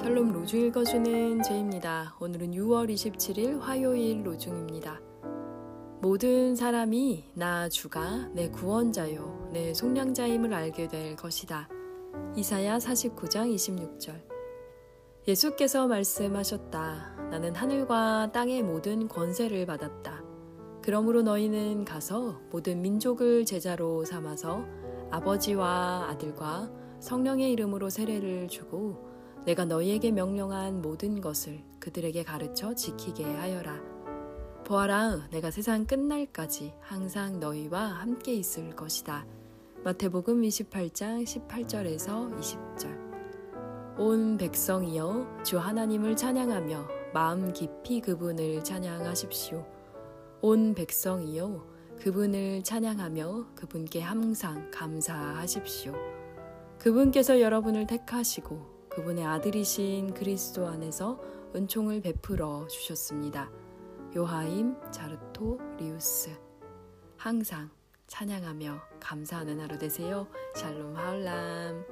샬롬 로중 읽어주는 제입니다. 오늘은 6월 27일 화요일 로중입니다. 모든 사람이 나 주가 내 구원자요, 내 속량자임을 알게 될 것이다. 이사야 49장 26절. 예수께서 말씀하셨다. 나는 하늘과 땅의 모든 권세를 받았다. 그러므로 너희는 가서 모든 민족을 제자로 삼아서 아버지와 아들과 성령의 이름으로 세례를 주고 내가 너희에게 명령한 모든 것을 그들에게 가르쳐 지키게 하여라. 보아라, 내가 세상 끝날까지 항상 너희와 함께 있을 것이다. 마태복음 28장 18절에서 20절. 온 백성이여 주 하나님을 찬양하며 마음 깊이 그분을 찬양하십시오. 온 백성이여 그분을 찬양하며 그분께 항상 감사하십시오. 그분께서 여러분을 택하시고 그분의 아들이신 그리스도 안에서 은총을 베풀어 주셨습니다. 요하임 자르토 리우스 항상 찬양하며 감사하는 하루 되세요. 샬롬 하울람